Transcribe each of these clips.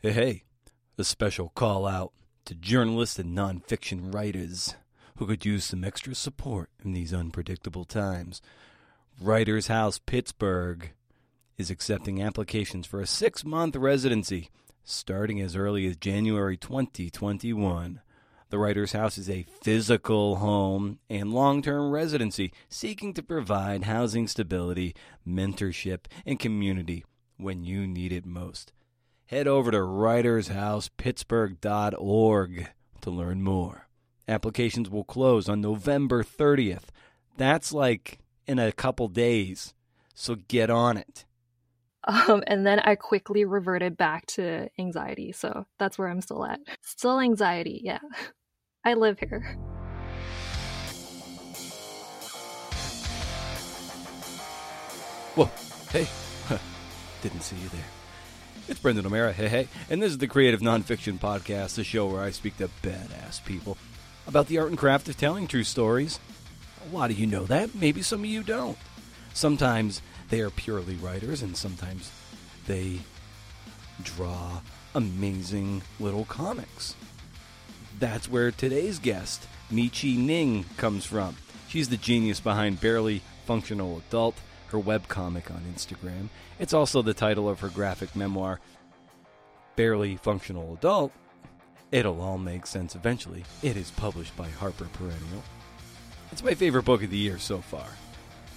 Hey, hey, a special call out to journalists and nonfiction writers who could use some extra support in these unpredictable times. Writers House Pittsburgh is accepting applications for a six month residency starting as early as January 2021. The Writers House is a physical home and long term residency seeking to provide housing stability, mentorship, and community when you need it most. Head over to writershousepittsburgh.org to learn more. Applications will close on November 30th. That's like in a couple days. So get on it. Um, and then I quickly reverted back to anxiety. So that's where I'm still at. Still anxiety, yeah. I live here. Whoa, hey, didn't see you there. It's Brendan O'Meara, hey, hey, and this is the Creative Nonfiction Podcast, the show where I speak to badass people about the art and craft of telling true stories. A lot of you know that, maybe some of you don't. Sometimes they are purely writers, and sometimes they draw amazing little comics. That's where today's guest, Meichi Ng, comes from. She's the genius behind Barely Functional Adult, her webcomic on Instagram. It's also the title of her graphic memoir, Barely Functional Adult. It'll all make sense eventually. It is published by Harper Perennial. It's my favorite book of the year so far.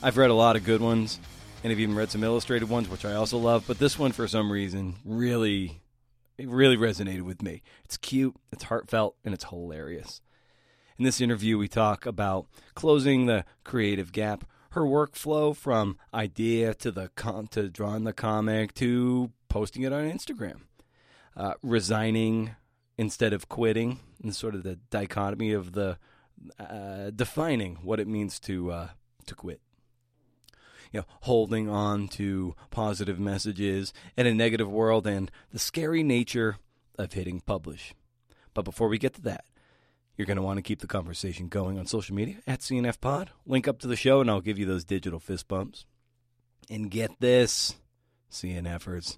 I've read a lot of good ones, and I've even read some illustrated ones, which I also love, but this one, for some reason, really, really resonated with me. It's cute, it's heartfelt, and it's hilarious. In this interview, we talk about closing the creative gap, her workflow from idea to the com- to drawing the comic to posting it on Instagram, uh, resigning instead of quitting, and sort of the dichotomy of the uh, defining what it means to uh, to quit. You know, holding on to positive messages in a negative world, and the scary nature of hitting publish. But before we get to that, you're going to want to keep the conversation going on social media at CNF Pod. Link up to the show, and I'll give you those digital fist bumps. And get this, CNFers,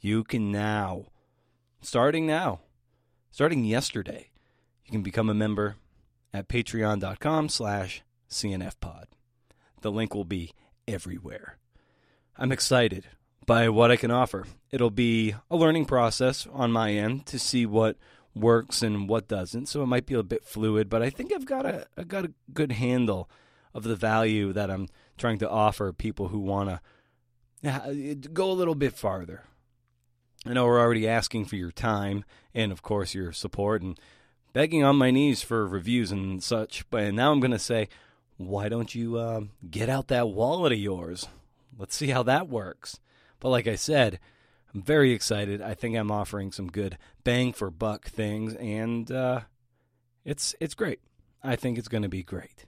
you can now, starting now, starting yesterday, you can become a member at patreon.com slash cnfpod. The link will be everywhere. I'm excited by what I can offer. It'll be a learning process on my end to see what works and what doesn't. So it might be a bit fluid, but I think I've got a I've got a good handle of the value that I'm trying to offer people who want to go a little bit farther. I know we're already asking for your time and of course your support and begging on my knees for reviews and such. But now I'm going to say, why don't you uh, get out that wallet of yours? Let's see how that works. But like I said, I'm very excited. I think I'm offering some good bang for buck things, and uh, it's it's great. I think it's going to be great.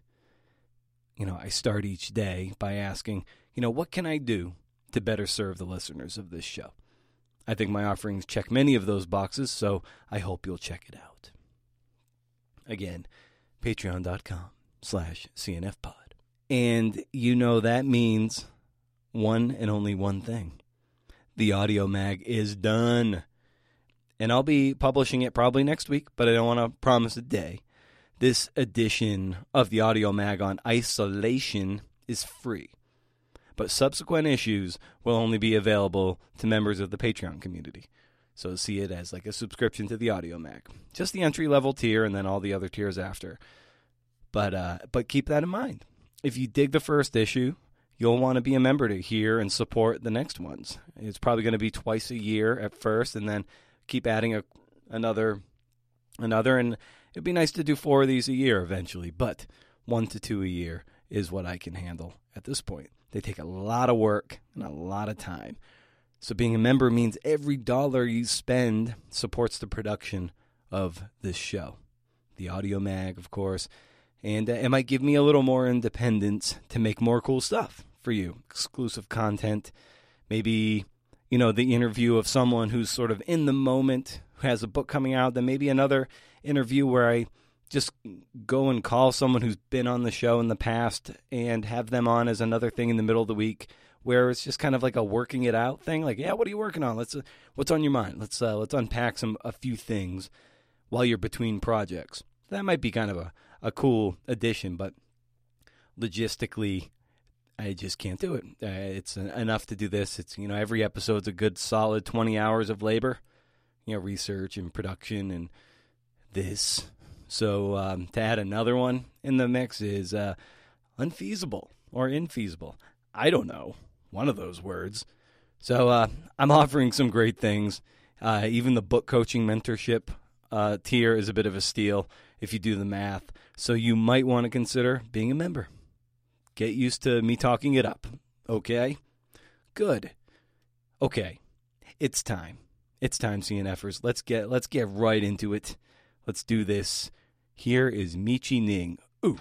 You know, I start each day by asking, you know, what can I do to better serve the listeners of this show? I think my offerings check many of those boxes, so I hope you'll check it out. Again, patreon.com slash cnfpod. And you know that means one and only one thing. The audio mag is done. And I'll be publishing it probably next week, but I don't want to promise a day. This edition of the audio mag on isolation is free. But subsequent issues will only be available to members of the Patreon community. So see it as like a subscription to the audio mag. Just the entry level tier and then all the other tiers after. But uh, but keep that in mind. If you dig the first issue, you'll want to be a member to hear and support the next ones. It's probably going to be twice a year at first, and then keep adding a another another. And it'd be nice to do four of these a year eventually, but one to two a year is what I can handle at this point. They take a lot of work and a lot of time. So being a member means every dollar you spend supports the production of this show. The audio mag, of course, and uh, it might give me a little more independence to make more cool stuff for you. Exclusive content, maybe you know the interview of someone who's sort of in the moment, who has a book coming out, then maybe another interview where I just go and call someone who's been on the show in the past and have them on as another thing in the middle of the week where it's just kind of like a working it out thing. Like, yeah, what are you working on? Let's uh, what's on your mind? Let's uh, let's unpack some a few things while you're between projects. That might be kind of a, a cool addition, but logistically, I just can't do it. Uh, it's enough to do this. It's you know every episode's a good solid twenty hours of labor, you know, research and production and this. So um, to add another one in the mix is uh, unfeasible or infeasible. I don't know one of those words. So uh, I'm offering some great things. Uh, even the book coaching mentorship uh, tier is a bit of a steal if you do the math. So you might want to consider being a member. Get used to me talking it up. Okay? Good. Okay. It's time. It's time, CNFers. Let's get let's get right into it. Let's do this. Here is Meichi Ng. Ooh.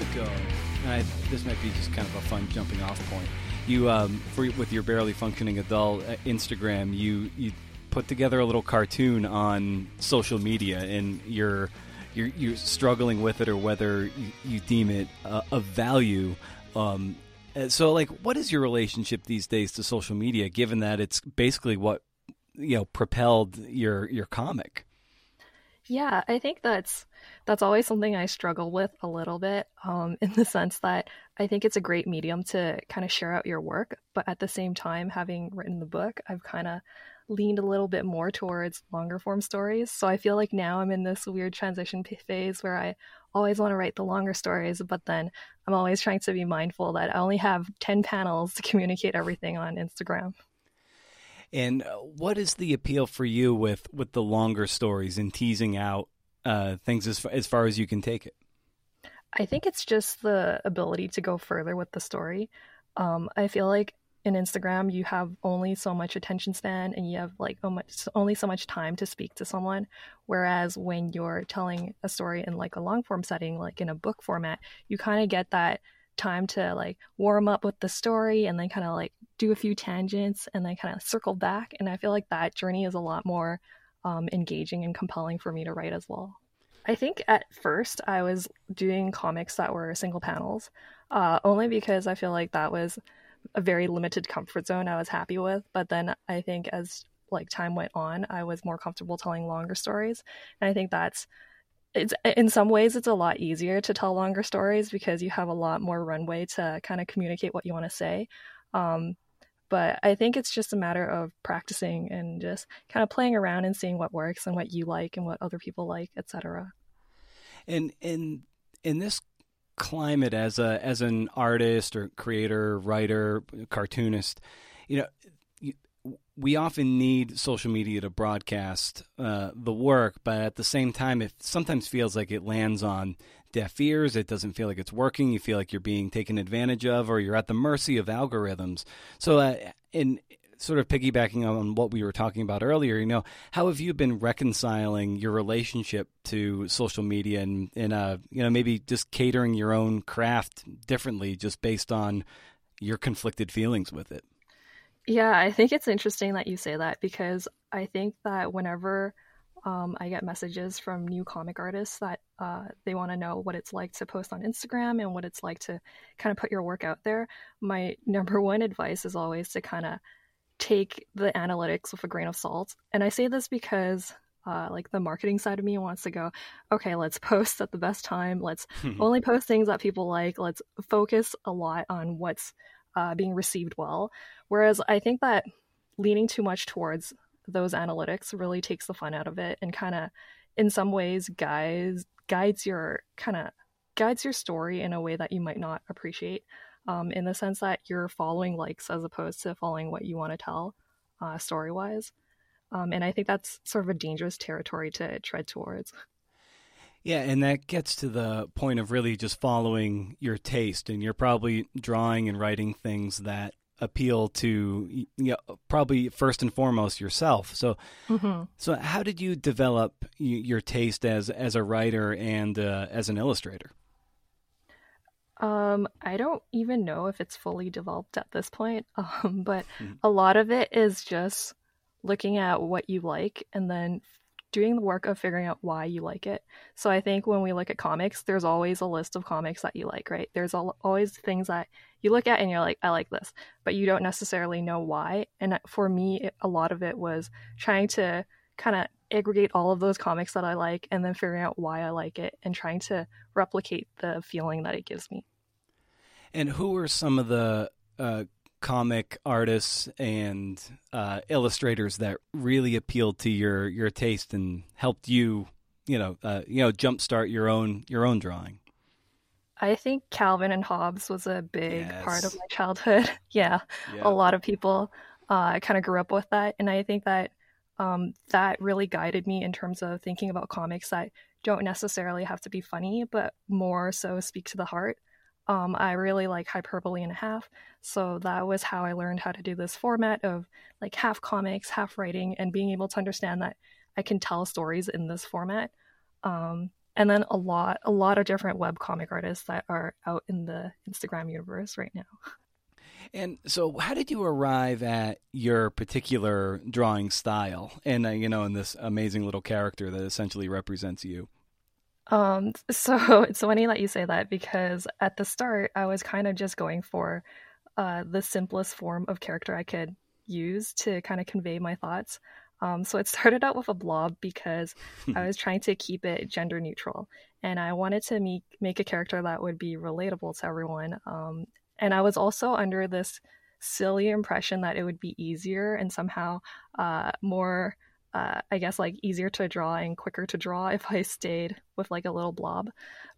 Ago, I, this might be just kind of a fun jumping off point you um, for, with your barely functioning adult uh, Instagram, you you put together a little cartoon on social media, and you're you're, you're struggling with it, or whether you, you deem it uh, of value. Um, uh, so, like, what is your relationship these days to social media, given that it's basically what you know propelled your your comic? Yeah, I think that's that's always something I struggle with a little bit, um, in the sense that I think it's a great medium to kind of share out your work, but at the same time, having written the book, I've kind of leaned a little bit more towards longer form stories. So I feel like now I'm in this weird transition phase where I always want to write the longer stories, but then I'm always trying to be mindful that I only have 10 panels to communicate everything on Instagram. And uh, what is the appeal for you with with the longer stories and teasing out uh, things as far, as far as you can take it? I think it's just the ability to go further with the story. Um, I feel like in Instagram you have only so much attention span and you have like only so much time to speak to someone whereas when you're telling a story in like a long form setting like in a book format you kind of get that time to like warm up with the story and then kind of like do a few tangents and then kind of circle back and i feel like that journey is a lot more um, engaging and compelling for me to write as well I think at first I was doing comics that were single panels, uh, only because I feel like that was a very limited comfort zone I was happy with. But then I think as like time went on, I was more comfortable telling longer stories, and I think that's it's in some ways it's a lot easier to tell longer stories because you have a lot more runway to kind of communicate what you want to say. Um, but I think it's just a matter of practicing and just kind of playing around and seeing what works and what you like and what other people like, etc. And in in this climate as a as an artist or creator, writer, cartoonist, you know, we often need social media to broadcast uh, the work, but at the same time, it sometimes feels like it lands on deaf ears. It doesn't feel like it's working. You feel like you're being taken advantage of, or you're at the mercy of algorithms. So, uh, in sort of piggybacking on what we were talking about earlier, you know, how have you been reconciling your relationship to social media and, and uh, you know, maybe just catering your own craft differently just based on your conflicted feelings with it? Yeah, I think it's interesting that you say that because I think that whenever um, I get messages from new comic artists that uh, they want to know what it's like to post on Instagram and what it's like to kind of put your work out there. My number one advice is always to kind of take the analytics with a grain of salt. And I say this because uh, like the marketing side of me wants to go, okay, let's post at the best time. Let's only post things that people like. Let's focus a lot on what's uh, being received well. Whereas I think that leaning too much towards those analytics really takes the fun out of it and kind of in some ways guides guides your kind of guides your story in a way that you might not appreciate um, in the sense that you're following likes as opposed to following what you want to tell uh, story wise um, and i think that's sort of a dangerous territory to tread towards. Yeah, and that gets to the point of really just following your taste, and you're probably drawing and writing things that appeal to you know, probably first and foremost yourself. So, mm-hmm. so how did you develop your taste as as a writer and uh, as an illustrator? Um, I don't even know if it's fully developed at this point, um, but mm-hmm. a lot of it is just looking at what you like and then doing the work of figuring out why you like it. So I think when we look at comics, there's always a list of comics that you like, right? There's always things that you look at and you're like, I like this, but you don't necessarily know why. And for me, a lot of it was trying to kind of aggregate all of those comics that I like and then figuring out why I like it and trying to replicate the feeling that it gives me. And who are some of the uh, comic artists and uh, illustrators that really appealed to your your taste and helped you, you know, uh, you know, jumpstart your own your own drawing? I think Calvin and Hobbes was a big yes. part of my childhood. yeah, yeah, a lot of people uh, kind of grew up with that, and I think that um, that really guided me in terms of thinking about comics that don't necessarily have to be funny, but more so speak to the heart. Um, I really like hyperbole and a half, so that was how I learned how to do this format of like half comics, half writing, and being able to understand that I can tell stories in this format. Um, and then a lot, a lot of different web comic artists that are out in the Instagram universe right now. And so, how did you arrive at your particular drawing style, and uh, you know, in this amazing little character that essentially represents you? Um, so it's funny that you say that because at the start I was kind of just going for uh, the simplest form of character I could use to kind of convey my thoughts. Um, so it started out with a blob because I was trying to keep it gender neutral, and I wanted to make make a character that would be relatable to everyone. Um, and I was also under this silly impression that it would be easier and somehow uh, more uh, I guess like easier to draw and quicker to draw if I stayed with like a little blob.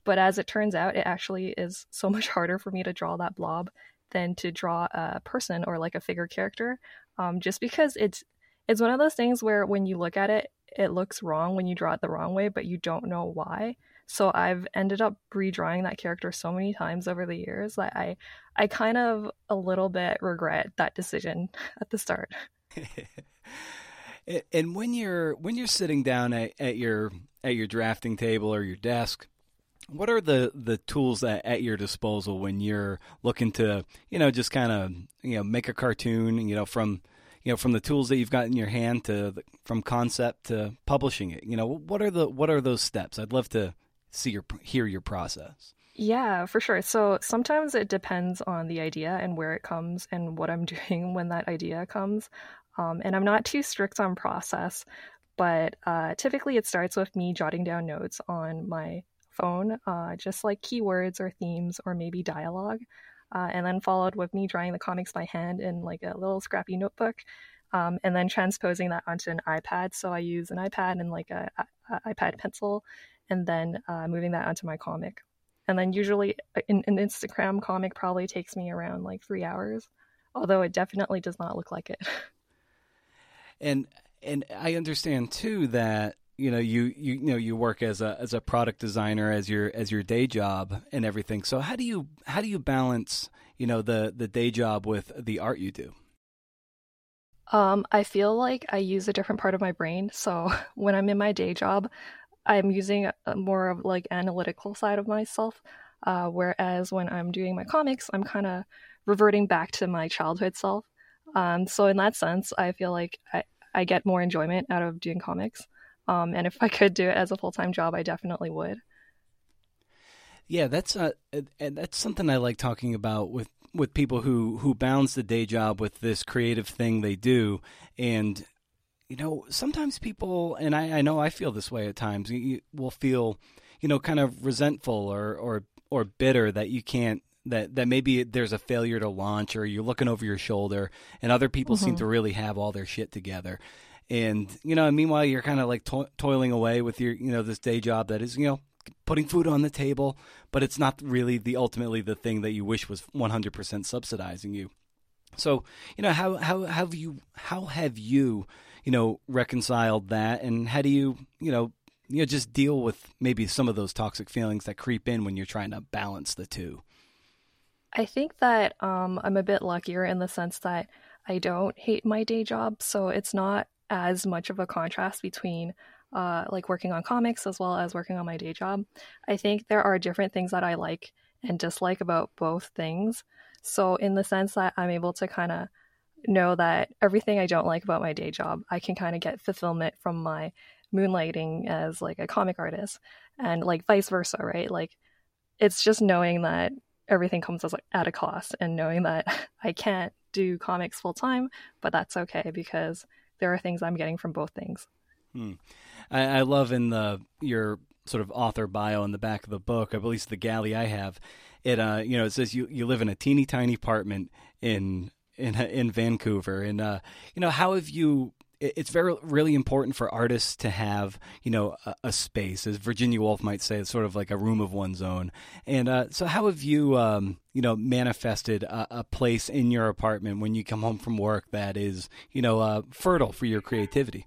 But as it turns out, it actually is so much harder for me to draw that blob than to draw a person or like a figure character. Um, just because it's it's one of those things where when you look at it, it looks wrong when you draw it the wrong way, but you don't know why. So I've ended up redrawing that character so many times over the years that I I kind of a little bit regret that decision at the start. And when you're when you're sitting down at, at your at your drafting table or your desk, what are the the tools that at your disposal when you're looking to you know just kind of you know make a cartoon you know from you know from the tools that you've got in your hand to the, from concept to publishing it? You know what are the what are those steps? I'd love to see your hear your process. Yeah for sure. So sometimes it depends on the idea and where it comes and what i'm doing when that idea comes um, and I'm not too strict on process, but uh, typically it starts with me jotting down notes on my phone, uh, just like keywords or themes or maybe dialogue, uh, and then followed with me drawing the comics by hand in like a little scrappy notebook. Um, and then transposing that onto an iPad. So I use an iPad and like a, a iPad pencil, and then uh, moving that onto my comic. And then usually an, an Instagram comic probably takes me around like three hours, although it definitely does not look like it. and and I understand too that you know you, you you know you work as a as a product designer as your as your day job and everything. So how do you how do you balance you know the the day job with the art you do? Um, I feel like I use a different part of my brain. So when I'm in my day job, I'm using more of like analytical side of myself. Uh, whereas when I'm doing my comics, I'm kind of reverting back to my childhood self. Um, so in that sense, I feel like I, I get more enjoyment out of doing comics. Um, and if I could do it as a full time job, I definitely would. Yeah, that's uh, that's something I like talking about with with people who who balance the day job with this creative thing they do, and you know sometimes people and I, I know I feel this way at times. You will feel you know kind of resentful or or or bitter that you can't that that maybe there's a failure to launch or you're looking over your shoulder and other people mm-hmm. seem to really have all their shit together. And you know meanwhile you're kind of like to- toiling away with your you know this day job that is you know putting food on the table but it's not really the ultimately the thing that you wish was 100% subsidizing you. So you know how how have you how have you you know reconciled that? And how do you you know you know just deal with maybe some of those toxic feelings that creep in when you're trying to balance the two I think that um, I'm a bit luckier in the sense that I don't hate my day job, so it's not as much of a contrast between uh, like working on comics as well as working on my day job. I think there are different things that I like and dislike about both things. So, in the sense that I'm able to kind of know that everything I don't like about my day job, I can kind of get fulfillment from my moonlighting as like a comic artist and like vice versa, right? Like it's just knowing that everything comes as like at a cost and knowing that I can't do comics full time, but that's okay because there are things I'm getting from both things. Hmm. I, I, love in the your sort of author bio in the back of the book, at least the galley I have, it uh you know it says you you live in a teeny tiny apartment in in in Vancouver, and uh you know how have you it's very really important for artists to have you know a, a, space, as Virginia Woolf might say, it's sort of like a room of one's own. And uh, so, how have you um, you know manifested a, a, place in your apartment when you come home from work that is you know uh, fertile for your creativity?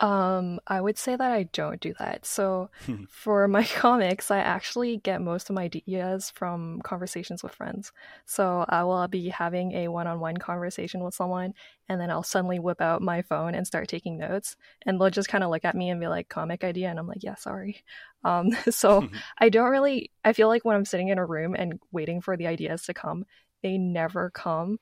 Um, I would say that I don't do that. So for my comics, I actually get most of my ideas from conversations with friends. So I will be having a one-on-one conversation with someone, and then I'll suddenly whip out my phone and start taking notes, and they'll just kind of look at me and be like, "Comic idea," and I'm like, "Yeah, sorry." Um, so I don't really. I feel like when I'm sitting in a room and waiting for the ideas to come, they never come.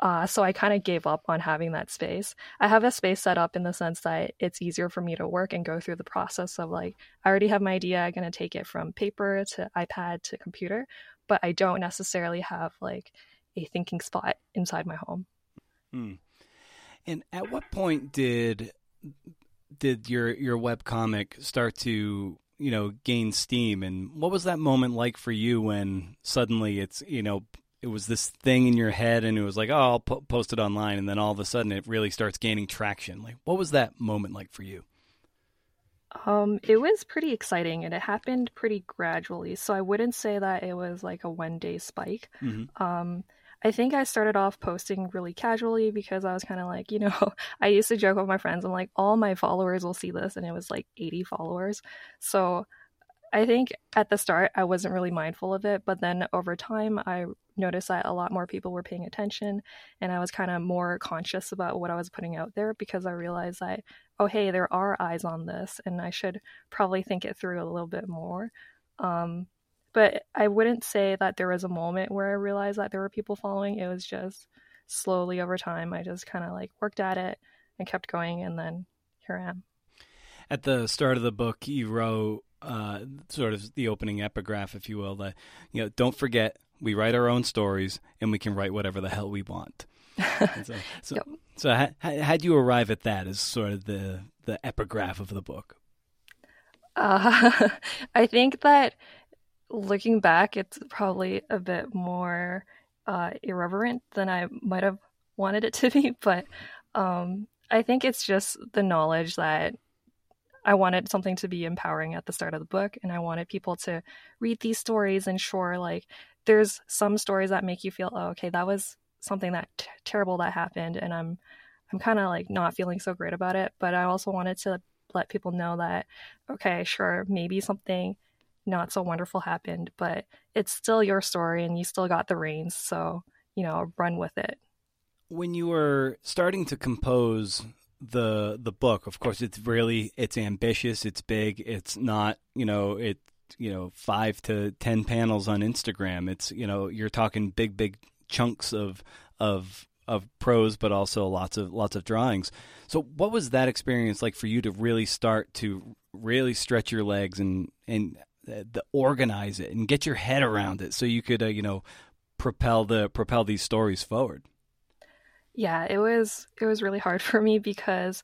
Uh, so I kind of gave up on having that space. I have a space set up in the sense that it's easier for me to work and go through the process of like, I already have my idea, I'm going to take it from paper to iPad to computer, but I don't necessarily have like a thinking spot inside my home. Hmm. And at what point did did your your web comic start to you know gain steam and what was that moment like for you when suddenly it's you know it was this thing in your head and it was like, oh, I'll po- post it online. And then all of a sudden it really starts gaining traction. Like, what was that moment like for you? Um, it was pretty exciting and it happened pretty gradually. So I wouldn't say that it was like a one day spike. Mm-hmm. Um, I think I started off posting really casually because I was kind of like, you know, I used to joke with my friends. I'm like, all my followers will see this, and it was like 80 followers. So I think at the start I wasn't really mindful of it, but then over time I noticed that a lot more people were paying attention and I was kind of more conscious about what I was putting out there because I realized that oh hey, there are eyes on this and I should probably think it through a little bit more. Um, but I wouldn't say that there was a moment where I realized that there were people following. It was just slowly over time. I just kind of like worked at it and kept going and then here I am. At the start of the book, you wrote uh, sort of the opening epigraph, if you will. That you know, don't forget, we write our own stories, and we can write whatever the hell we want. so, so, yep. so how, how you arrive at that as sort of the the epigraph of the book? Uh, I think that looking back, it's probably a bit more uh, irreverent than I might have wanted it to be, but um, I think it's just the knowledge that I wanted something to be empowering at the start of the book, and I wanted people to read these stories and sure, like there's some stories that make you feel, oh, okay, that was something that t- terrible that happened, and I'm I'm kind of like not feeling so great about it. But I also wanted to let people know that, okay, sure, maybe something not so wonderful happened, but it's still your story, and you still got the reins, so you know, run with it. When you were starting to compose the the book. Of course, it's really it's ambitious. It's big. It's not you know it you know five to ten panels on Instagram. It's you know you're talking big big chunks of of of prose, but also lots of lots of drawings. So, what was that experience like for you to really start to really stretch your legs and and uh, the, organize it and get your head around it, so you could uh, you know propel the propel these stories forward? Yeah, it was it was really hard for me because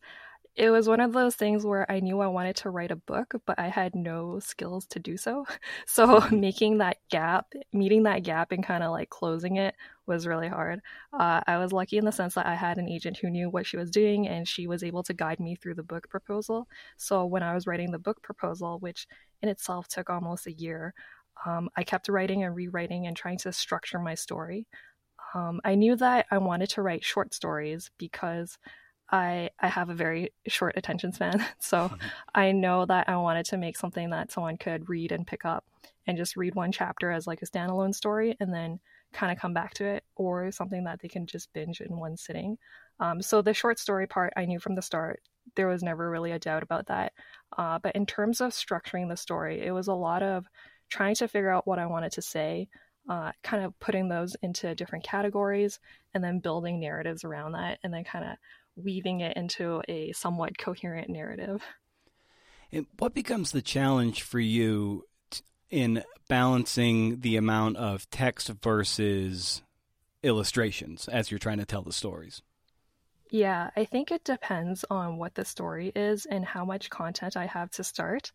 it was one of those things where I knew I wanted to write a book, but I had no skills to do so. So mm-hmm. making that gap, meeting that gap, and kind of like closing it was really hard. Uh, I was lucky in the sense that I had an agent who knew what she was doing, and she was able to guide me through the book proposal. So when I was writing the book proposal, which in itself took almost a year, um, I kept writing and rewriting and trying to structure my story. Um, I knew that I wanted to write short stories because I I have a very short attention span. So I know that I wanted to make something that someone could read and pick up and just read one chapter as like a standalone story and then kind of come back to it or something that they can just binge in one sitting. Um, so the short story part I knew from the start. There was never really a doubt about that. Uh, but in terms of structuring the story, it was a lot of trying to figure out what I wanted to say, uh, kind of putting those into different categories, and then building narratives around that, and then kind of weaving it into a somewhat coherent narrative. And what becomes the challenge for you in balancing the amount of text versus illustrations as you're trying to tell the stories? Yeah, I think it depends on what the story is and how much content I have to start.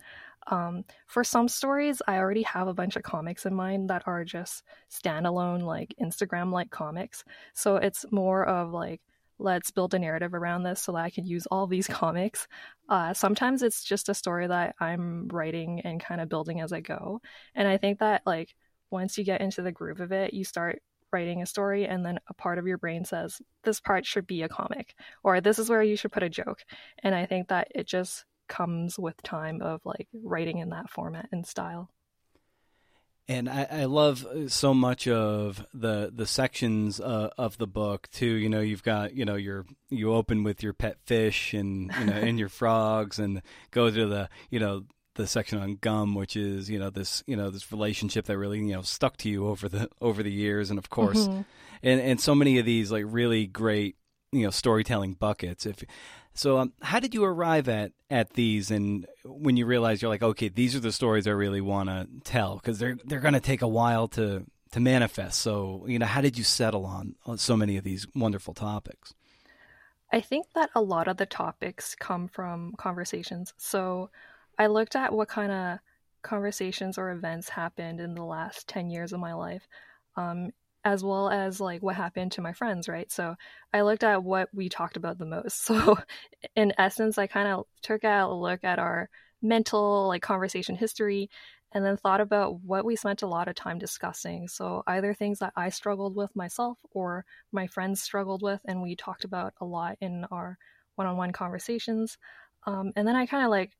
Um, for some stories, I already have a bunch of comics in mind that are just standalone, like Instagram like comics. So it's more of like, let's build a narrative around this so that I can use all these comics. Uh, sometimes it's just a story that I'm writing and kind of building as I go. And I think that, like, once you get into the groove of it, you start writing a story and then a part of your brain says this part should be a comic or this is where you should put a joke and i think that it just comes with time of like writing in that format and style and I, I love so much of the the sections uh, of the book too. You know, you've got you know your you open with your pet fish and you know and your frogs, and go to the you know the section on gum, which is you know this you know this relationship that really you know stuck to you over the over the years, and of course, mm-hmm. and and so many of these like really great you know storytelling buckets. If so, um, how did you arrive at at these? And when you realize you're like, okay, these are the stories I really want to tell because they're they're going to take a while to to manifest. So you know, how did you settle on, on so many of these wonderful topics? I think that a lot of the topics come from conversations. So I looked at what kind of conversations or events happened in the last 10 years of my life, um, as well as like what happened to my friends, right? So I looked at what we talked about the most. So in essence, I kind of took a look at our mental like conversation history and then thought about what we spent a lot of time discussing. So either things that I struggled with myself or my friends struggled with, and we talked about a lot in our one-on-one conversations. Um, and then I kind of like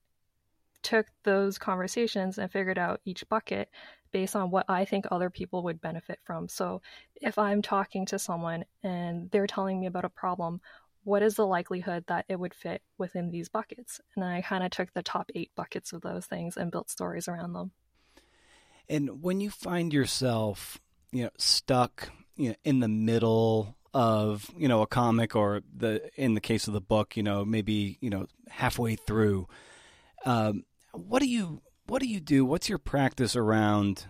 took those conversations and figured out each bucket based on what I think other people would benefit from. So if I'm talking to someone and they're telling me about a problem, what is the likelihood that it would fit within these buckets? And I kind of took the top eight buckets of those things and built stories around them. And when you find yourself, you know, stuck you know, in the middle of you know a comic or the in the case of the book, you know, maybe you know halfway through, um, what do you what do you do? What's your practice around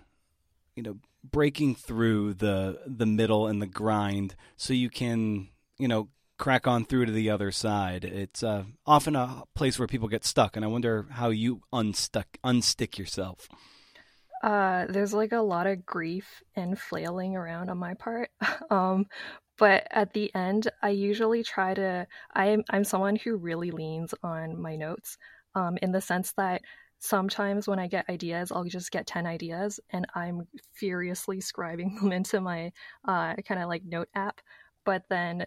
you know breaking through the the middle and the grind so you can you know crack on through to the other side. It's uh, often a place where people get stuck, and I wonder how you unstuck unstick yourself. Uh, there's like a lot of grief and flailing around on my part. um, but at the end, I usually try to. I'm I'm someone who really leans on my notes, um, in the sense that sometimes when I get ideas, I'll just get 10 ideas and I'm furiously scribing them into my uh, kind of like note app. But then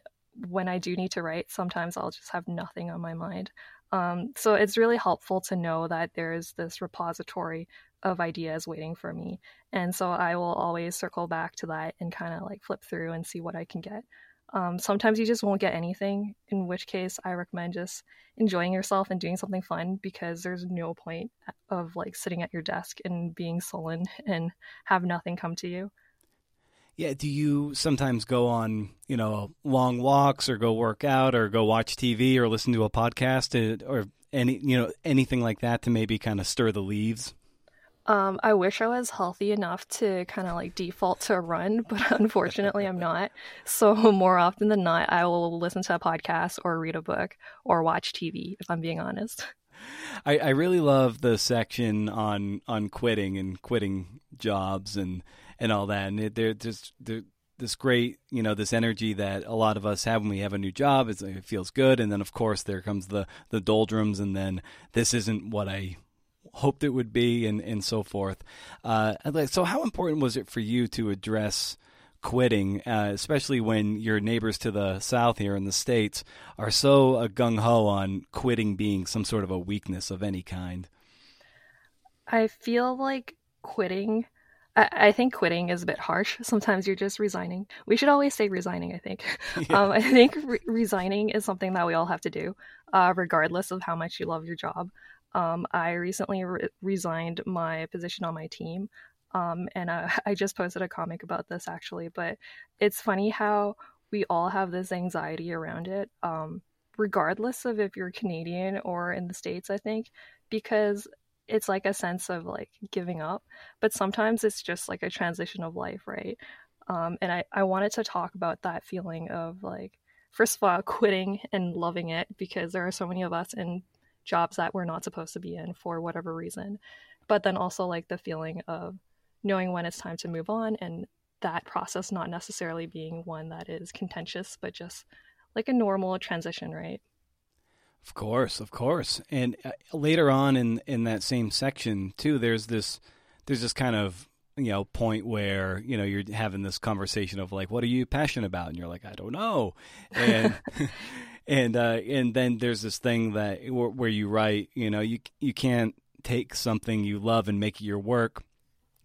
when I do need to write, sometimes I'll just have nothing on my mind. Um, so it's really helpful to know that there's this repository of ideas waiting for me. And so I will always circle back to that and kind of like flip through and see what I can get. Um, sometimes you just won't get anything, in which case I recommend just enjoying yourself and doing something fun because there's no point of like sitting at your desk and being sullen and have nothing come to you. Yeah, do you sometimes go on, you know, long walks or go work out or go watch TV or listen to a podcast uh, or any, you know, anything like that to maybe kind of stir the leaves? Um, I wish I was healthy enough to kind of like default to a run, but unfortunately I'm not. So more often than not, I will listen to a podcast or read a book or watch TV, if I'm being honest. I, I really love the section on on quitting and quitting jobs and and all that. And they're just they're, this great, you know, this energy that a lot of us have when we have a new job. It's, it feels good, and then of course there comes the the doldrums, and then this isn't what I hoped it would be, and and so forth. Uh, so, how important was it for you to address? quitting, uh, especially when your neighbors to the south here in the states are so uh, gung ho on quitting being some sort of a weakness of any kind. I feel like quitting. I, I think quitting is a bit harsh. Sometimes you're just resigning. We should always say resigning. I think. Yeah. Um, I think re- resigning is something that we all have to do, uh, regardless of how much you love your job. Um, I recently re- resigned my position on my team. Um, and uh, I just posted a comic about this actually, but it's funny how we all have this anxiety around it, um, regardless of if you're Canadian or in the States, I think, because it's like a sense of like giving up, but sometimes it's just like a transition of life, right? Um, and I, I wanted to talk about that feeling of like, first of all, quitting and loving it because there are so many of us in jobs that we're not supposed to be in for whatever reason. But then also like the feeling of knowing when it's time to move on and that process not necessarily being one that is contentious, but just like a normal transition, right? Of course, of course. And uh, later on in in that same section too, there's this there's this kind of you know point where you know you're having this conversation of like, what are you passionate about? And you're like, I don't know. And and uh, and then there's this thing that where, where you write, you know, you you can't take something you love and make it your work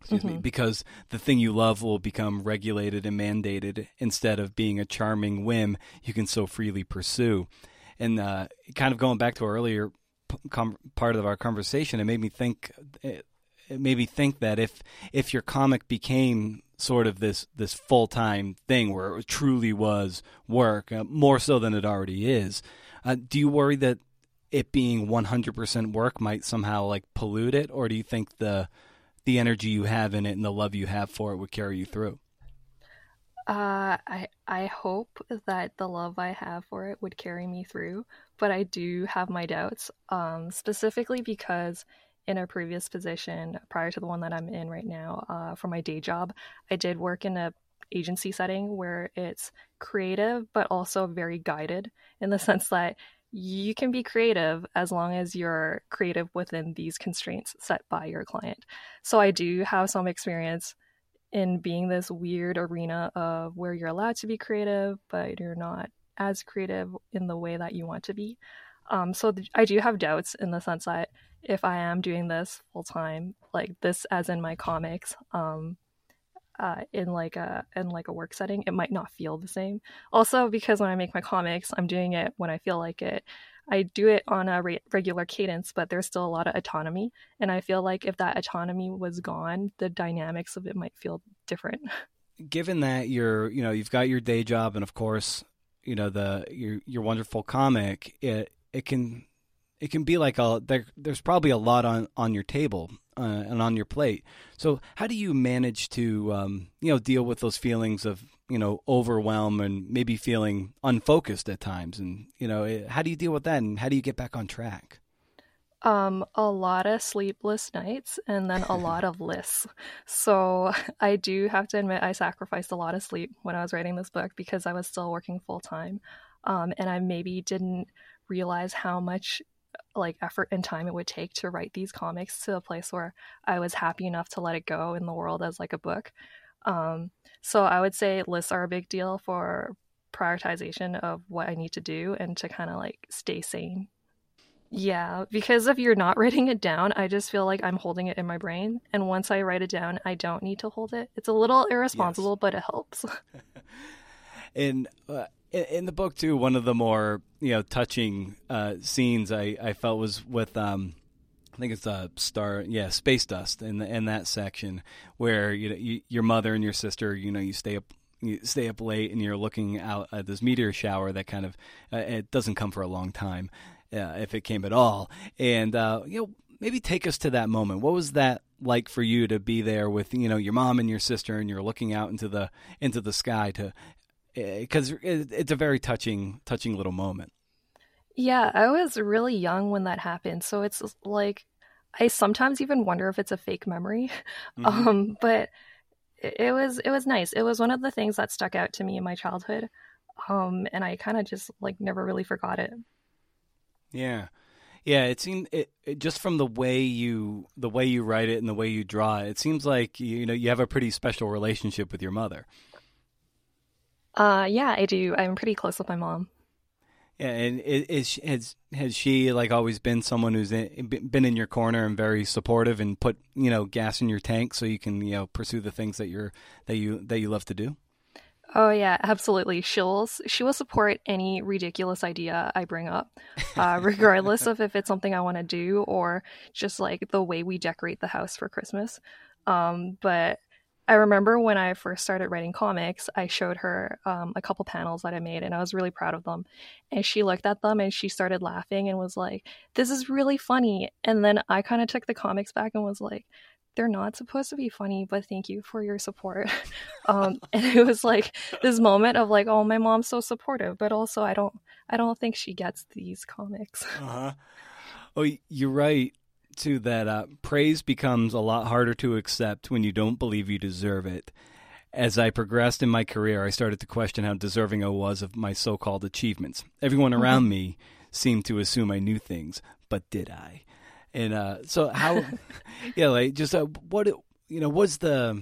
excuse mm-hmm. me, because the thing you love will become regulated and mandated instead of being a charming whim you can so freely pursue. And uh, kind of going back to our earlier com- part of our conversation, it made me think. Me think that if if your comic became sort of this this full time thing where it truly was work, uh, more so than it already is, uh, do you worry that it being 100% work might somehow like pollute it, or do you think the the energy you have in it and the love you have for it would carry you through? Uh, I I hope that the love I have for it would carry me through, but I do have my doubts. Um, specifically because in a previous position prior to the one that I'm in right now, uh, for my day job, I did work in a agency setting where it's creative but also very guided in the sense that you can be creative as long as you're creative within these constraints set by your client. So I do have some experience in being this weird arena of where you're allowed to be creative, but you're not as creative in the way that you want to be. Um, so th- I do have doubts in the sense that if I am doing this full time, like this as in my comics, um, uh, in like a in like a work setting, it might not feel the same. Also, because when I make my comics, I'm doing it when I feel like it. I do it on a re- regular cadence, but there's still a lot of autonomy, and I feel like if that autonomy was gone, the dynamics of it might feel different. Given that you're, you know, you've got your day job, and of course, you know the your your wonderful comic, it it can it can be like a there, there's probably a lot on on your table uh, and on your plate. So how do you manage to um, you know deal with those feelings of you know overwhelm and maybe feeling unfocused at times? And you know eh, how do you deal with that? And how do you get back on track? Um, a lot of sleepless nights and then a lot of lists. So I do have to admit I sacrificed a lot of sleep when I was writing this book because I was still working full time. Um, and I maybe didn't realize how much like effort and time it would take to write these comics to a place where I was happy enough to let it go in the world as like a book. Um, so I would say lists are a big deal for prioritization of what I need to do and to kind of like stay sane. Yeah, because if you're not writing it down, I just feel like I'm holding it in my brain. And once I write it down, I don't need to hold it. It's a little irresponsible, yes. but it helps. and uh, in, in, the book too, one of the more you know touching uh, scenes I, I felt was with um, I think it's a uh, star yeah space dust in the, in that section where you know you, your mother and your sister you know you stay up you stay up late and you're looking out at this meteor shower that kind of uh, it doesn't come for a long time uh, if it came at all. And uh, you know maybe take us to that moment. What was that like for you to be there with you know your mom and your sister and you're looking out into the into the sky to because eh, it's a very touching, touching little moment. Yeah, I was really young when that happened, so it's like I sometimes even wonder if it's a fake memory. Mm-hmm. Um, but it was it was nice. It was one of the things that stuck out to me in my childhood, um, and I kind of just like never really forgot it. Yeah, yeah. It seemed it, it, just from the way you the way you write it and the way you draw it. It seems like you know you have a pretty special relationship with your mother. Uh, yeah, I do. I'm pretty close with my mom. Yeah, and is has has she like always been someone who's in, been in your corner and very supportive and put you know gas in your tank so you can you know pursue the things that you're that you that you love to do? Oh yeah, absolutely. She'll she will support any ridiculous idea I bring up, uh, regardless of if it's something I want to do or just like the way we decorate the house for Christmas. Um, but I remember when I first started writing comics, I showed her um, a couple panels that I made, and I was really proud of them. And she looked at them and she started laughing and was like, "This is really funny." And then I kind of took the comics back and was like, "They're not supposed to be funny, but thank you for your support." um, and it was like this moment of like, "Oh, my mom's so supportive," but also I don't, I don't think she gets these comics. uh-huh. Oh, you're right to that uh, praise becomes a lot harder to accept when you don't believe you deserve it. As I progressed in my career, I started to question how deserving I was of my so called achievements. Everyone mm-hmm. around me seemed to assume I knew things, but did I? And uh, so, how, yeah, like just uh, what, you know, what's the,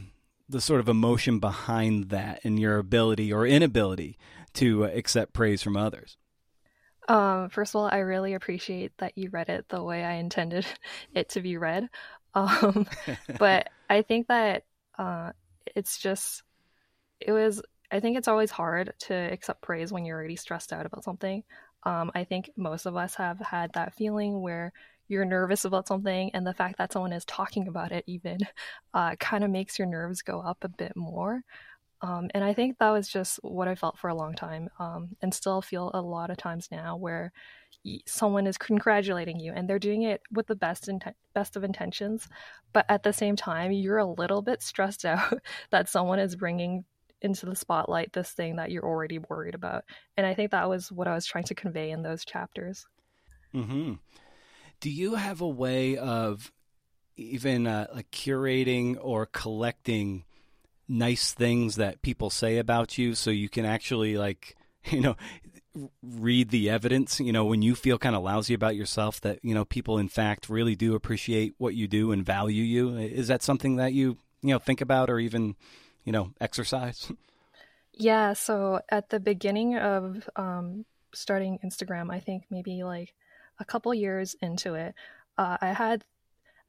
the sort of emotion behind that and your ability or inability to uh, accept praise from others? Um, first of all, I really appreciate that you read it the way I intended it to be read. Um, but I think that uh, it's just, it was, I think it's always hard to accept praise when you're already stressed out about something. Um, I think most of us have had that feeling where you're nervous about something, and the fact that someone is talking about it even uh, kind of makes your nerves go up a bit more. Um, and I think that was just what I felt for a long time, um, and still feel a lot of times now, where someone is congratulating you and they're doing it with the best inten- best of intentions, but at the same time, you're a little bit stressed out that someone is bringing into the spotlight this thing that you're already worried about. And I think that was what I was trying to convey in those chapters. mm-hmm. Do you have a way of even uh, like curating or collecting? Nice things that people say about you so you can actually like you know read the evidence you know when you feel kind of lousy about yourself that you know people in fact really do appreciate what you do and value you. Is that something that you you know think about or even you know exercise? Yeah so at the beginning of um, starting instagram i think maybe like a couple years into it uh, i had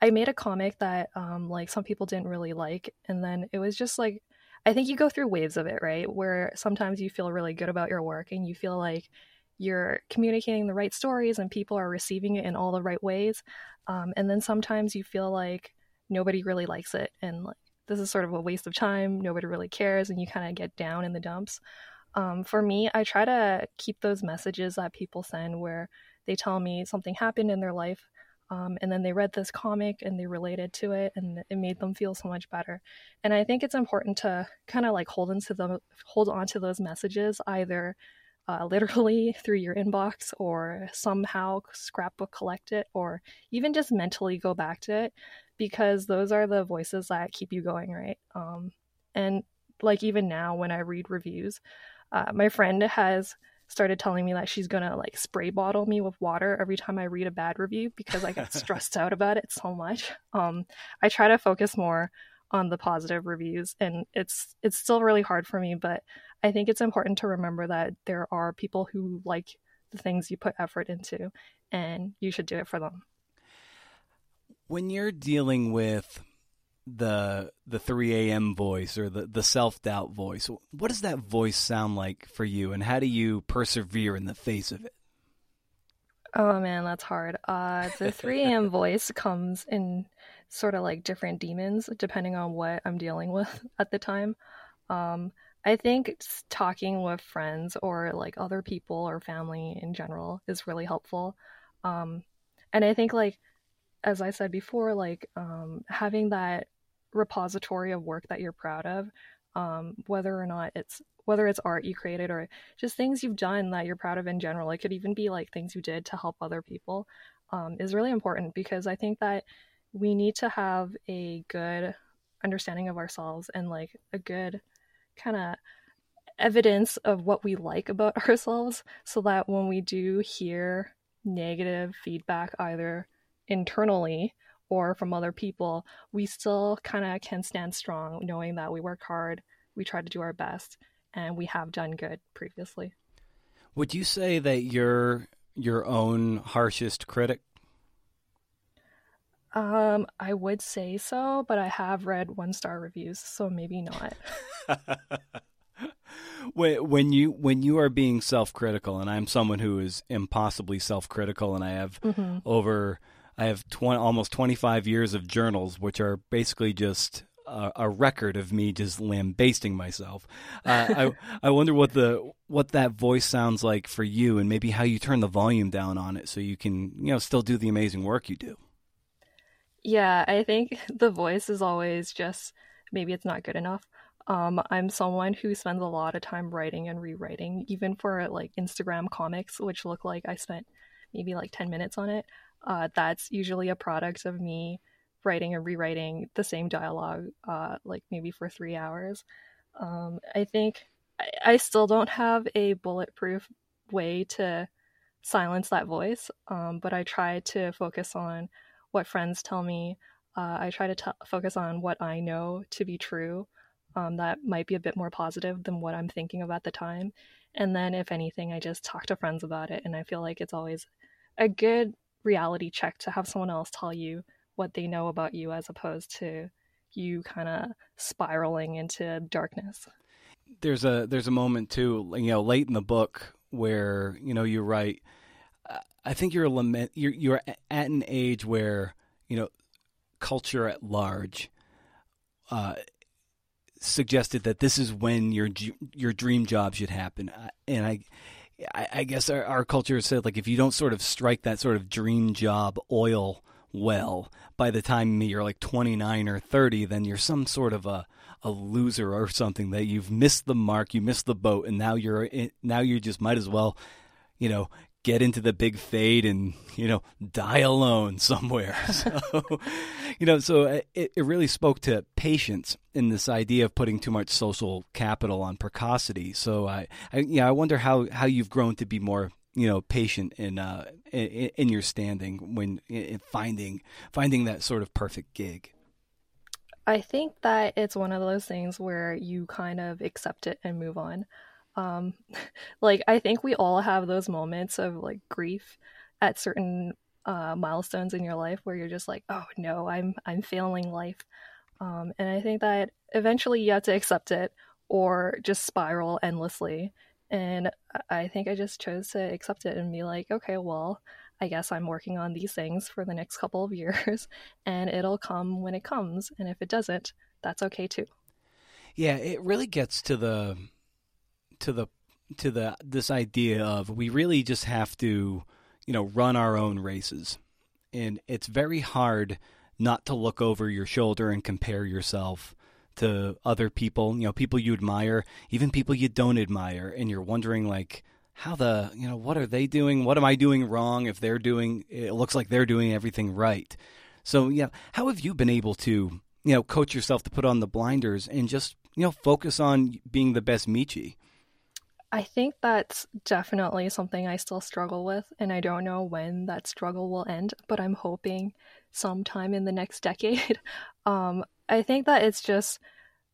I made a comic that um, like some people didn't really like, and then it was just like I think you go through waves of it, right? Where sometimes you feel really good about your work and you feel like you're communicating the right stories and people are receiving it in all the right ways, um, and then sometimes you feel like nobody really likes it and like this is sort of a waste of time. Nobody really cares, and you kind of get down in the dumps. Um, for me, I try to keep those messages that people send where they tell me something happened in their life um, and then they read this comic and they related to it and it made them feel so much better. And i think it's important to kind of like hold into them hold on to those messages either uh, literally through your inbox or somehow scrapbook collect it or even just mentally go back to it because those are the voices that keep you going right? Um, and like even now when i read reviews uh, my friend has started telling me that she's gonna like spray bottle me with water every time I read a bad review because I get stressed out about it so much. Um, I try to focus more on the positive reviews, and it's it's still really hard for me. But I think it's important to remember that there are people who like the things you put effort into, and you should do it for them. When you're dealing with the the 3 a.m. voice or the, the self doubt voice. What does that voice sound like for you, and how do you persevere in the face of it? Oh man, that's hard. Uh, the 3 a.m. voice comes in sort of like different demons depending on what I'm dealing with at the time. Um, I think talking with friends or like other people or family in general is really helpful. Um, and I think like as I said before, like um, having that repository of work that you're proud of, um, whether or not it's whether it's art you created or just things you've done that you're proud of in general. It could even be like things you did to help other people. Um, is really important because I think that we need to have a good understanding of ourselves and like a good kind of evidence of what we like about ourselves so that when we do hear negative feedback either internally or from other people, we still kind of can stand strong knowing that we work hard, we try to do our best, and we have done good previously. Would you say that you're your own harshest critic? Um, I would say so, but I have read one star reviews, so maybe not. when when you when you are being self-critical, and I'm someone who is impossibly self-critical, and I have mm-hmm. over I have 20, almost 25 years of journals, which are basically just a, a record of me just lambasting myself. Uh, I I wonder what the what that voice sounds like for you, and maybe how you turn the volume down on it so you can you know still do the amazing work you do. Yeah, I think the voice is always just maybe it's not good enough. Um, I'm someone who spends a lot of time writing and rewriting, even for like Instagram comics, which look like I spent maybe like 10 minutes on it. Uh, that's usually a product of me writing and rewriting the same dialogue, uh, like maybe for three hours. Um, I think I, I, still don't have a bulletproof way to silence that voice, um, but I try to focus on what friends tell me. Uh, I try to t- focus on what I know to be true. Um, that might be a bit more positive than what I'm thinking of at the time. And then, if anything, I just talk to friends about it. And I feel like it's always a good reality check to have someone else tell you what they know about you as opposed to you kind of spiraling into darkness. There's a there's a moment too, you know, late in the book where you know you write. I think you're lament. You're you're at an age where you know culture at large uh, suggested that this is when your your dream job should happen, and I. I, guess our, our culture said like if you don't sort of strike that sort of dream job oil well by the time you're like 29 or 30 then you're some sort of a a loser or something that you've missed the mark you missed the boat and now you're in, now you just might as well you know get into the big fade and you know die alone somewhere. So you know so uh, it, it really spoke to patience in this idea of putting too much social capital on precocity. So i, I yeah i wonder how how you've grown to be more you know patient in uh in, in your standing when in finding finding that sort of perfect gig. I think that it's one of those things where you kind of accept it and move on um like i think we all have those moments of like grief at certain uh milestones in your life where you're just like oh no i'm i'm failing life um and i think that eventually you have to accept it or just spiral endlessly and I think I just chose to accept it and be like, okay, well, I guess I'm working on these things for the next couple of years and it'll come when it comes. And if it doesn't, that's okay too. Yeah, it really gets to the to the to the this idea of we really just have to, you know, run our own races. And it's very hard not to look over your shoulder and compare yourself to other people, you know, people you admire, even people you don't admire, and you're wondering like how the, you know, what are they doing? What am I doing wrong if they're doing it looks like they're doing everything right. So, yeah, how have you been able to, you know, coach yourself to put on the blinders and just, you know, focus on being the best Meichi? I think that's definitely something I still struggle with, and I don't know when that struggle will end, but I'm hoping sometime in the next decade. Um, I think that it's just,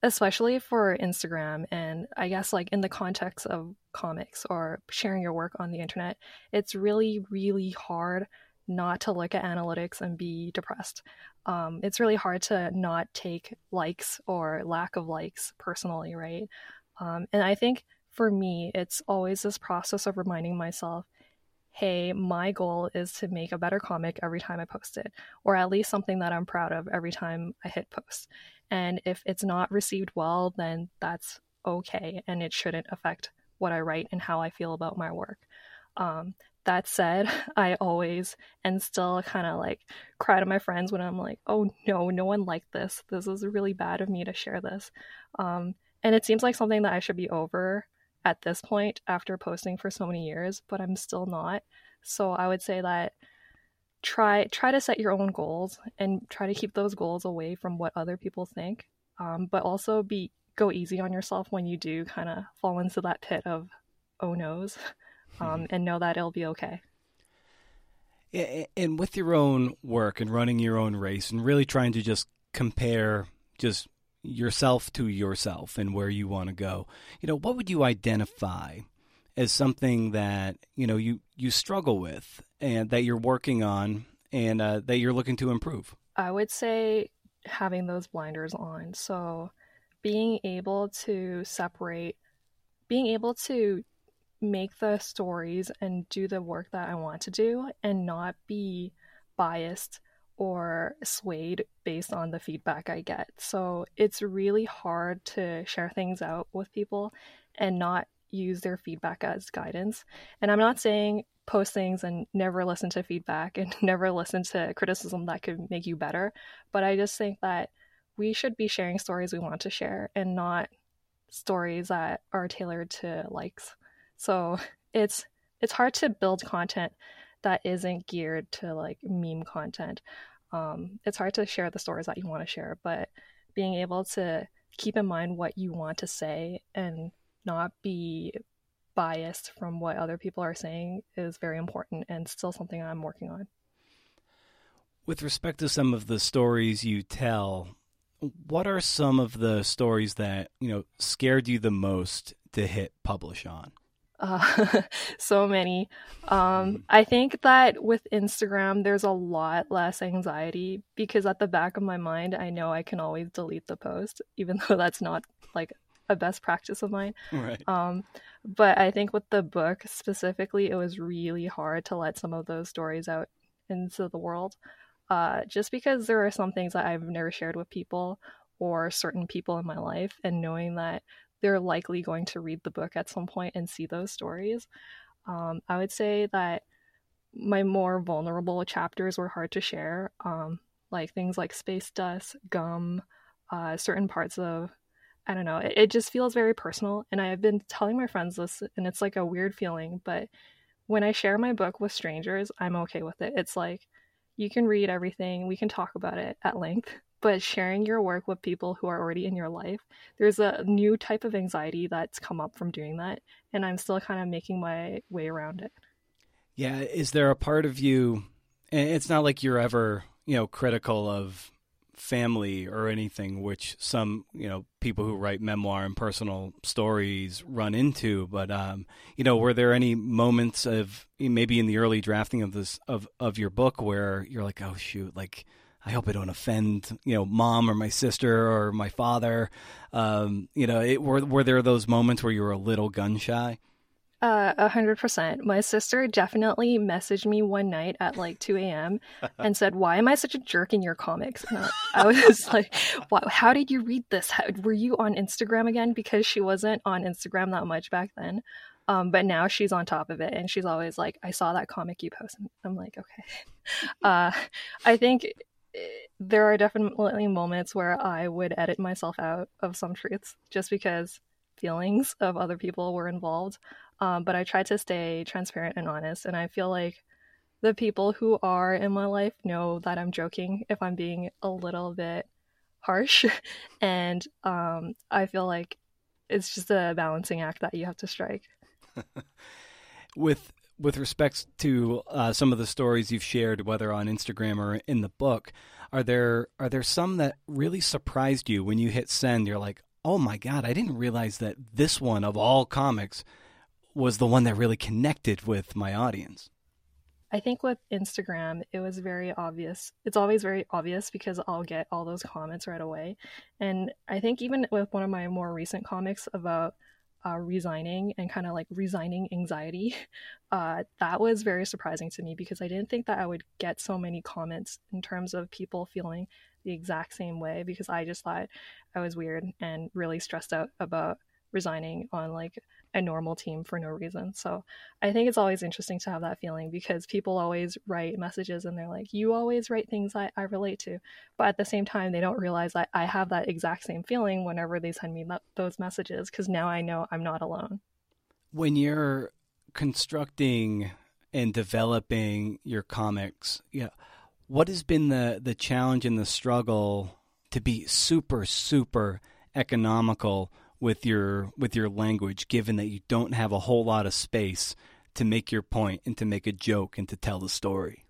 especially for Instagram, and I guess like in the context of comics or sharing your work on the internet, it's really, really hard not to look at analytics and be depressed. Um, it's really hard to not take likes or lack of likes personally, right? Um, and I think for me, it's always this process of reminding myself hey, my goal is to make a better comic every time I post it, or at least something that I'm proud of every time I hit post. And if it's not received well, then that's okay, and it shouldn't affect what I write and how I feel about my work. Um, that said, I always and still kind of like cry to my friends when I'm like, oh no, no one liked this. This is really bad of me to share this. Um, and it seems like something that I should be over at this point after posting for so many years, but I'm still not. So I would say that try try to set your own goals and try to keep those goals away from what other people think. Um, but also be go easy on yourself when you do kind of fall into that pit of oh no's, um, and know that it'll be okay. And with your own work and running your own race and really trying to just compare just yourself to yourself and where you want to go, you know, what would you identify as something that you know you you struggle with and that you're working on and uh, that you're looking to improve? I would say having those blinders on. So being able to separate being able to make the stories and do the work that I want to do and not be biased or swayed based on the feedback I get. So it's really hard to share things out with people and not use their feedback as guidance. And I'm not saying post things and never listen to feedback and never listen to criticism that could make you better, but I just think that we should be sharing stories we want to share and not stories that are tailored to likes. So it's it's hard to build content that isn't geared to like meme content. Um, it's hard to share the stories that you want to share, but being able to keep in mind what you want to say and not be biased from what other people are saying is very important and still something I'm working on. With respect to some of the stories you tell, what are some of the stories that, you know, scared you the most to hit publish on? Uh, so many. Um, mm-hmm. I think that with Instagram, there's a lot less anxiety because at the back of my mind, I know I can always delete the post, even though that's not like a best practice of mine. Right. Um, but I think with the book specifically, it was really hard to let some of those stories out into the world, uh, just because there are some things that I've never shared with people or certain people in my life, and knowing that they're likely going to read the book at some point and see those stories. Um, I would say that my more vulnerable chapters were hard to share, um, like things like space dust, gum, uh, certain parts of I don't know. It, it, just feels very personal. And I've been telling my friends this, and it's like a weird feeling. But when I share my book with strangers, I'm okay with it. It's like you can read everything, we can talk about it at length. But sharing your work with people who are already in your life, there's a new type of anxiety that's come up from doing that. And I'm still kind of making my way around it. Yeah. Is there a part of you, it's not like you're ever, you know, critical of family or anything which some you know people who write memoir and personal stories run into but um, you know were there any moments of maybe in the early drafting of this of of your book where you're like oh shoot like I hope I don't offend, you know, mom or my sister or my father. Um, you know, it, were were there those moments where you were a little gun shy? Uh, a hundred percent. My sister definitely messaged me one night at like 2 a.m. and said, "Why am I such a jerk in your comics?" And I, I was like, "How did you read this? How, were you on Instagram again?" Because she wasn't on Instagram that much back then, um, but now she's on top of it, and she's always like, "I saw that comic you posted." I'm like, "Okay." Uh, I think there are definitely moments where I would edit myself out of some truths just because feelings of other people were involved. Um, but I try to stay transparent and honest. And I feel like the people who are in my life know that I'm joking if I'm being a little bit harsh. and um, I feel like it's just a balancing act that you have to strike. with with respect to uh, some of the stories you've shared, whether on Instagram or in the book, are there are there some that really surprised you when you hit send? You're like, oh my god, I didn't realize that this one of all comics was the one that really connected with my audience. I think with Instagram, it was very obvious. It's always very obvious because I'll get all those comments right away. And I think even with one of my more recent comics about uh, resigning and kind of like resigning anxiety, uh, that was very surprising to me because I didn't think that I would get so many comments in terms of people feeling the exact same way because I just thought I was weird and really stressed out about resigning on like a normal team for no reason. So I think it's always interesting to have that feeling because people always write messages and they're like, you always write things I, I relate to. But at the same time, they don't realize that I have that exact same feeling whenever they send me that, those messages because now I know I'm not alone. When you're constructing and developing your comics, yeah, what has been the, the challenge and the struggle to be super, super economical with your with your language, given that you don't have a whole lot of space to make your point and to make a joke and to tell the story?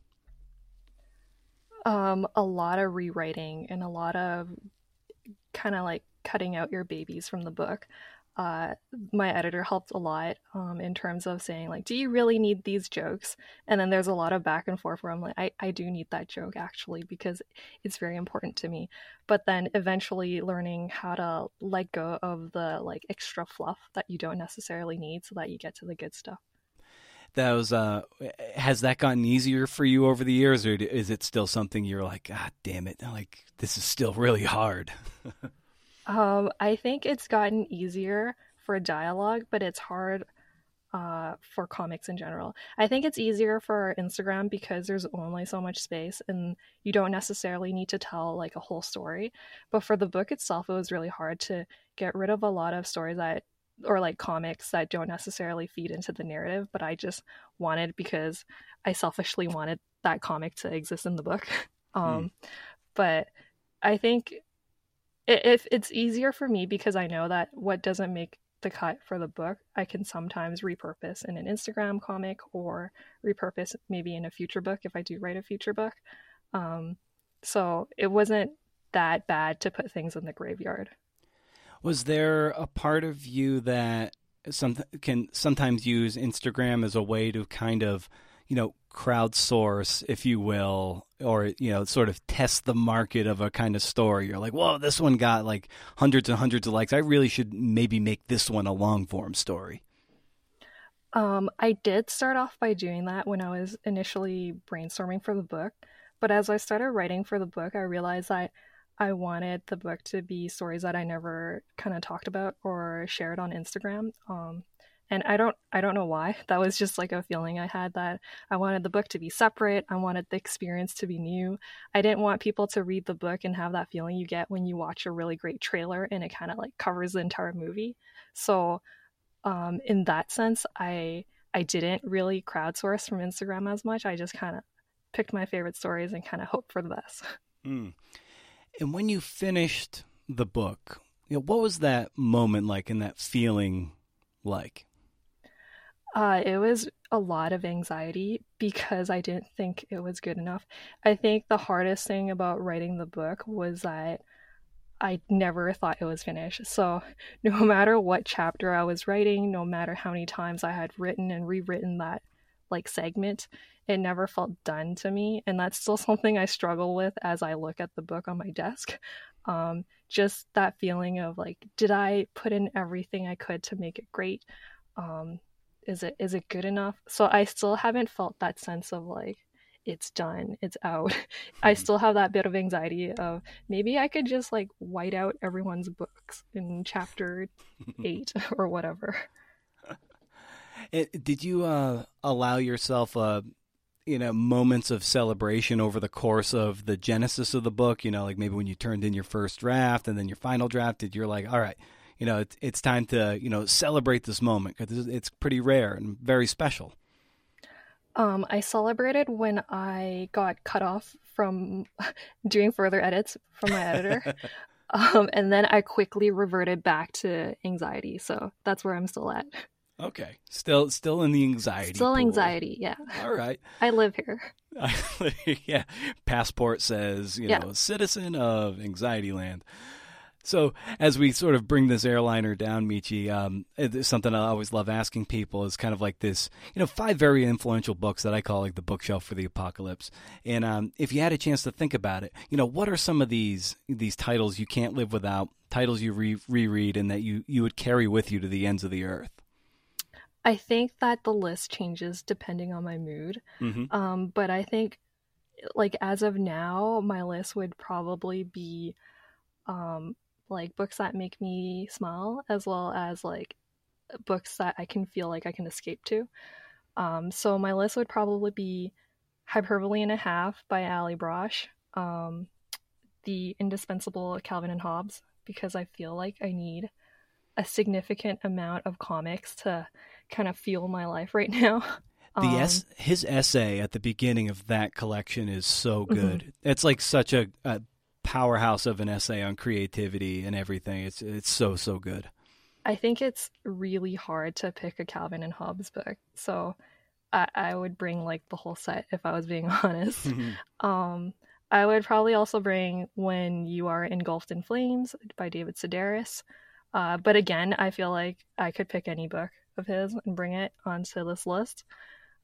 Um, a lot of rewriting and a lot of kind of like cutting out your babies from the book. Uh, my editor helped a lot um, in terms of saying like do you really need these jokes? And then there's a lot of back and forth where i'm like I, I do need that joke actually because it's very important to me. But then eventually learning how to let go of the like extra fluff that you don't necessarily need so that you get to the good stuff. That was uh has that gotten easier for you over the years or is it still something you're like god damn it like this is still really hard um i think it's gotten easier for dialogue but it's hard uh, for comics in general. I think it's easier for Instagram because there's only so much space and you don't necessarily need to tell like a whole story. But for the book itself, it was really hard to get rid of a lot of stories that or like comics that don't necessarily feed into the narrative, but I just wanted because I selfishly wanted that comic to exist in the book. Hmm. Um, mm. But I think if it's easier for me because I know that what doesn't make the cut for the book, I can sometimes repurpose in an Instagram comic or repurpose maybe in a future book if I do write a future book. Um, so it wasn't that bad to put things in the graveyard. Was there a part of you that some can sometimes use Instagram as a way to kind of, you know, crowdsource, if you will, or you know, sort of test the market of a kind of story? You're like, whoa, this one got like hundreds and hundreds of likes. I really should maybe make this one a long form story. Um, I did start off by doing that when I was initially brainstorming for the book, but as I started writing for the book, I realized that I wanted the book to be stories that I never kind of talked about or shared on Instagram. Um, and I don't I don't know why. That was just like a feeling I had that I wanted the book to be separate. I wanted the experience to be new. I didn't want people to read the book and have that feeling you get when you watch a really great trailer and it kind of like covers the entire movie. So um, in that sense, I I didn't really crowdsource from Instagram as much. I just kind of picked my favorite stories and kind of hoped for the best. Mm. And when you finished the book, you know, what was that moment like and that feeling like? Uh, it was a lot of anxiety because I didn't think it was good enough. I think the hardest thing about writing the book was that I never thought it was finished. So, no matter what chapter I was writing, no matter how many times I had written and rewritten that like segment, it never felt done to me. And that's still something I struggle with as I look at the book on my desk. Um, just that feeling of like, did I put in everything I could to make it great? Um, is it is it good enough? So I still haven't felt that sense of like it's done, it's out. I mm-hmm. still have that bit of anxiety of maybe I could just like white out everyone's books in chapter eight or whatever. It, did you uh, allow yourself uh, you know moments of celebration over the course of the genesis of the book you know like maybe when you turned in your first draft and then your final draft did you're like all right you know it's, it's time to you know celebrate this moment because it's pretty rare and very special um, I celebrated when I got cut off from doing further edits from my editor. um, and then I quickly reverted back to anxiety. So that's where I'm still at. Okay. Still still in the anxiety. Still pool. anxiety, yeah. All right. I live here. yeah. Passport says, you yeah. know, citizen of anxiety land. So as we sort of bring this airliner down, Meichi, um, something I always love asking people is kind of like this, you know, five very influential books that I call like the bookshelf for the apocalypse. And um, if you had a chance to think about it, you know, what are some of these these titles you can't live without, titles you re- reread, and that you you would carry with you to the ends of the earth? I think that the list changes depending on my mood. Mm-hmm. Um, but I think, like, as of now, my list would probably be um, like books that make me smile, as well as like books that I can feel like I can escape to. Um, so my list would probably be Hyperbole and a Half by Allie Brosh, um, The Indispensable Calvin and Hobbes, because I feel like I need a significant amount of comics to kind of fuel my life right now. The um, es- his essay at the beginning of that collection is so mm-hmm. good. Mm-hmm. It's like such a, a, powerhouse of an essay on creativity and everything. It's it's so so good. I think it's really hard to pick a Calvin and Hobbes book, so I, I would bring like the whole set if I was being honest. Mm-hmm. Um, I would probably also bring When You Are Engulfed in Flames by David Sedaris. Uh, but again, I feel like I could pick any book of his and bring it onto this list.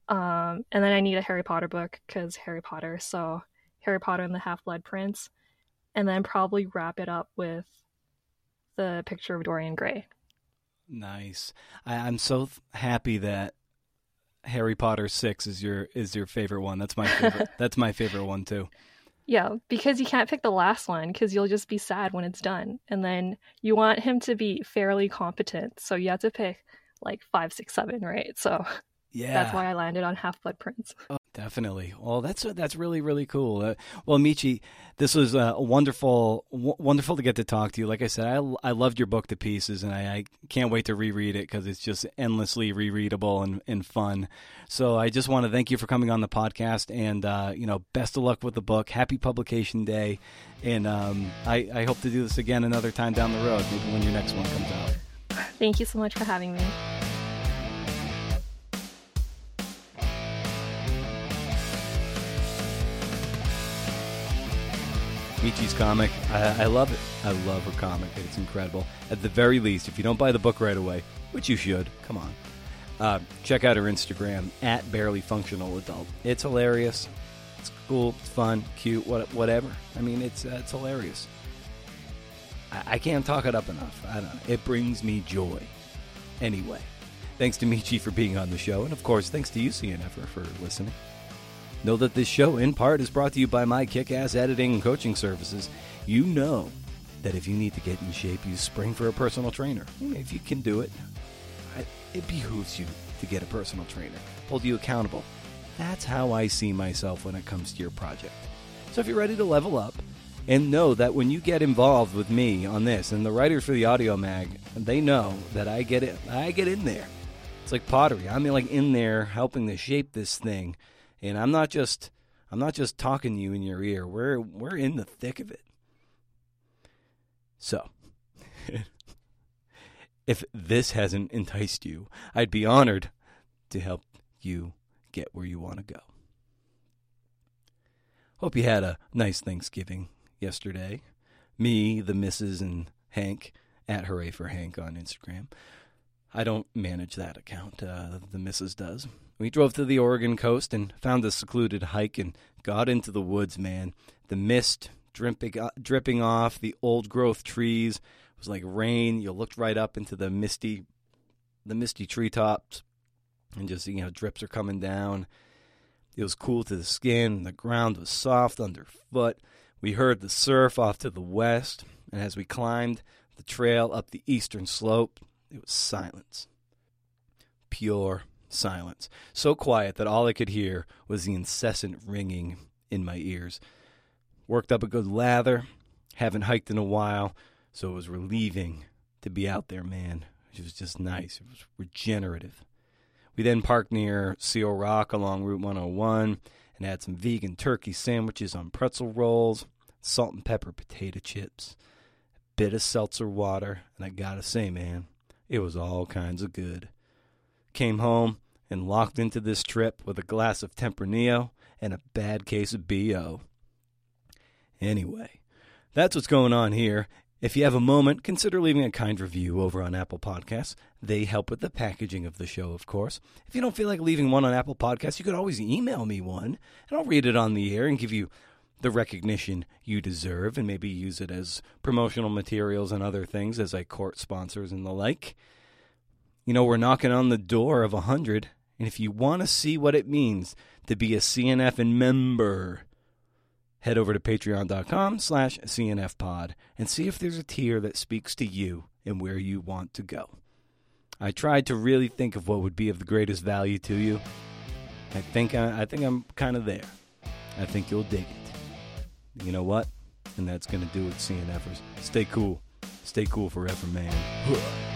Um, and then I need a Harry Potter book because Harry Potter. So Harry Potter and the Half Blood Prince, and then probably wrap it up with the picture of Dorian Gray. Nice. I, I'm so th- happy that Harry Potter six is your is your favorite one. That's my favorite. that's my favorite one too. Yeah, because you can't pick the last one because you'll just be sad when it's done, and then you want him to be fairly competent, so you have to pick like five, six, seven, right? So Yeah, that's why I landed on Half Blood Prince. Oh, definitely. Well, that's that's really really cool. Uh, well, Meichi, this was uh, wonderful, w- wonderful to get to talk to you. Like I said, I, I loved your book to pieces, and I, I can't wait to reread it because it's just endlessly rereadable and, and fun. So I just want to thank you for coming on the podcast, and uh, you know, best of luck with the book. Happy publication day, and um, I, I hope to do this again another time down the road, maybe when your next one comes out. Thank you so much for having me. Meichi's comic. I, I love it. I love her comic. It's incredible. At the very least, if you don't buy the book right away, which you should, come on, uh, check out her Instagram at barely functional adult. It's hilarious. It's cool. It's fun. Cute. What, whatever. I mean, it's uh, it's hilarious. I, I can't talk it up enough. I don't know. It brings me joy. Anyway, thanks to Meichi for being on the show, and of course, thanks to you, CNF, for listening. Know that this show, in part, is brought to you by my kick ass editing and coaching services. You know that if you need to get in shape, you Spring for a personal trainer. If you can do it, it behooves you to get a personal trainer, hold you accountable. That's how I see myself when it comes to your project. So if you're ready to level up, and know that when you get involved with me on this, and the writers for the audio mag, they know that I get it. I get in there. It's like pottery. I'm like in there helping to shape this thing and I'm not just I'm not just talking to you in your ear. We're we're in the thick of it. So, if this hasn't enticed you, I'd be honored to help you get where you want to go. Hope you had a nice Thanksgiving yesterday. Me, the missus, and Hank at Hooray for Hank on Instagram. I don't manage that account. Uh, the missus does. We drove to the Oregon coast and found a secluded hike and got into the woods, man. The mist dripping, uh, dripping off the old growth trees it was like rain. You looked right up into the misty, the misty treetops, and just you know drips are coming down. It was cool to the skin. The ground was soft underfoot. We heard the surf off to the west, and as we climbed the trail up the eastern slope, it was silence. Pure silence. So quiet that all I could hear was the incessant ringing in my ears. Worked up a good lather. Haven't hiked in a while, so it was relieving to be out there, man. It was just nice. It was regenerative. We then parked near Seal Rock along Route 101 and had some vegan turkey sandwiches on pretzel rolls, salt and pepper potato chips, a bit of seltzer water, and I gotta say, man, it was all kinds of good. Came home and locked into this trip with a glass of Tempranillo and a bad case of BO. Anyway, that's what's going on here. If you have a moment, consider leaving a kind review over on Apple Podcasts. They help with the packaging of the show, of course. If you don't feel like leaving one on Apple Podcasts, you could always email me one, and I'll read it on the air and give you the recognition you deserve and maybe use it as promotional materials and other things as I court sponsors and the like. You know, we're knocking on the door of a 100, and if you want to see what it means to be a CNF and member, head over to patreon.com slash cnfpod and see if there's a tier that speaks to you and where you want to go. I tried to really think of what would be of the greatest value to you. I think I, I think I'm kind of there. I think you'll dig it. You know what? And that's going to do it, CNFers. Stay cool. Stay cool forever, man.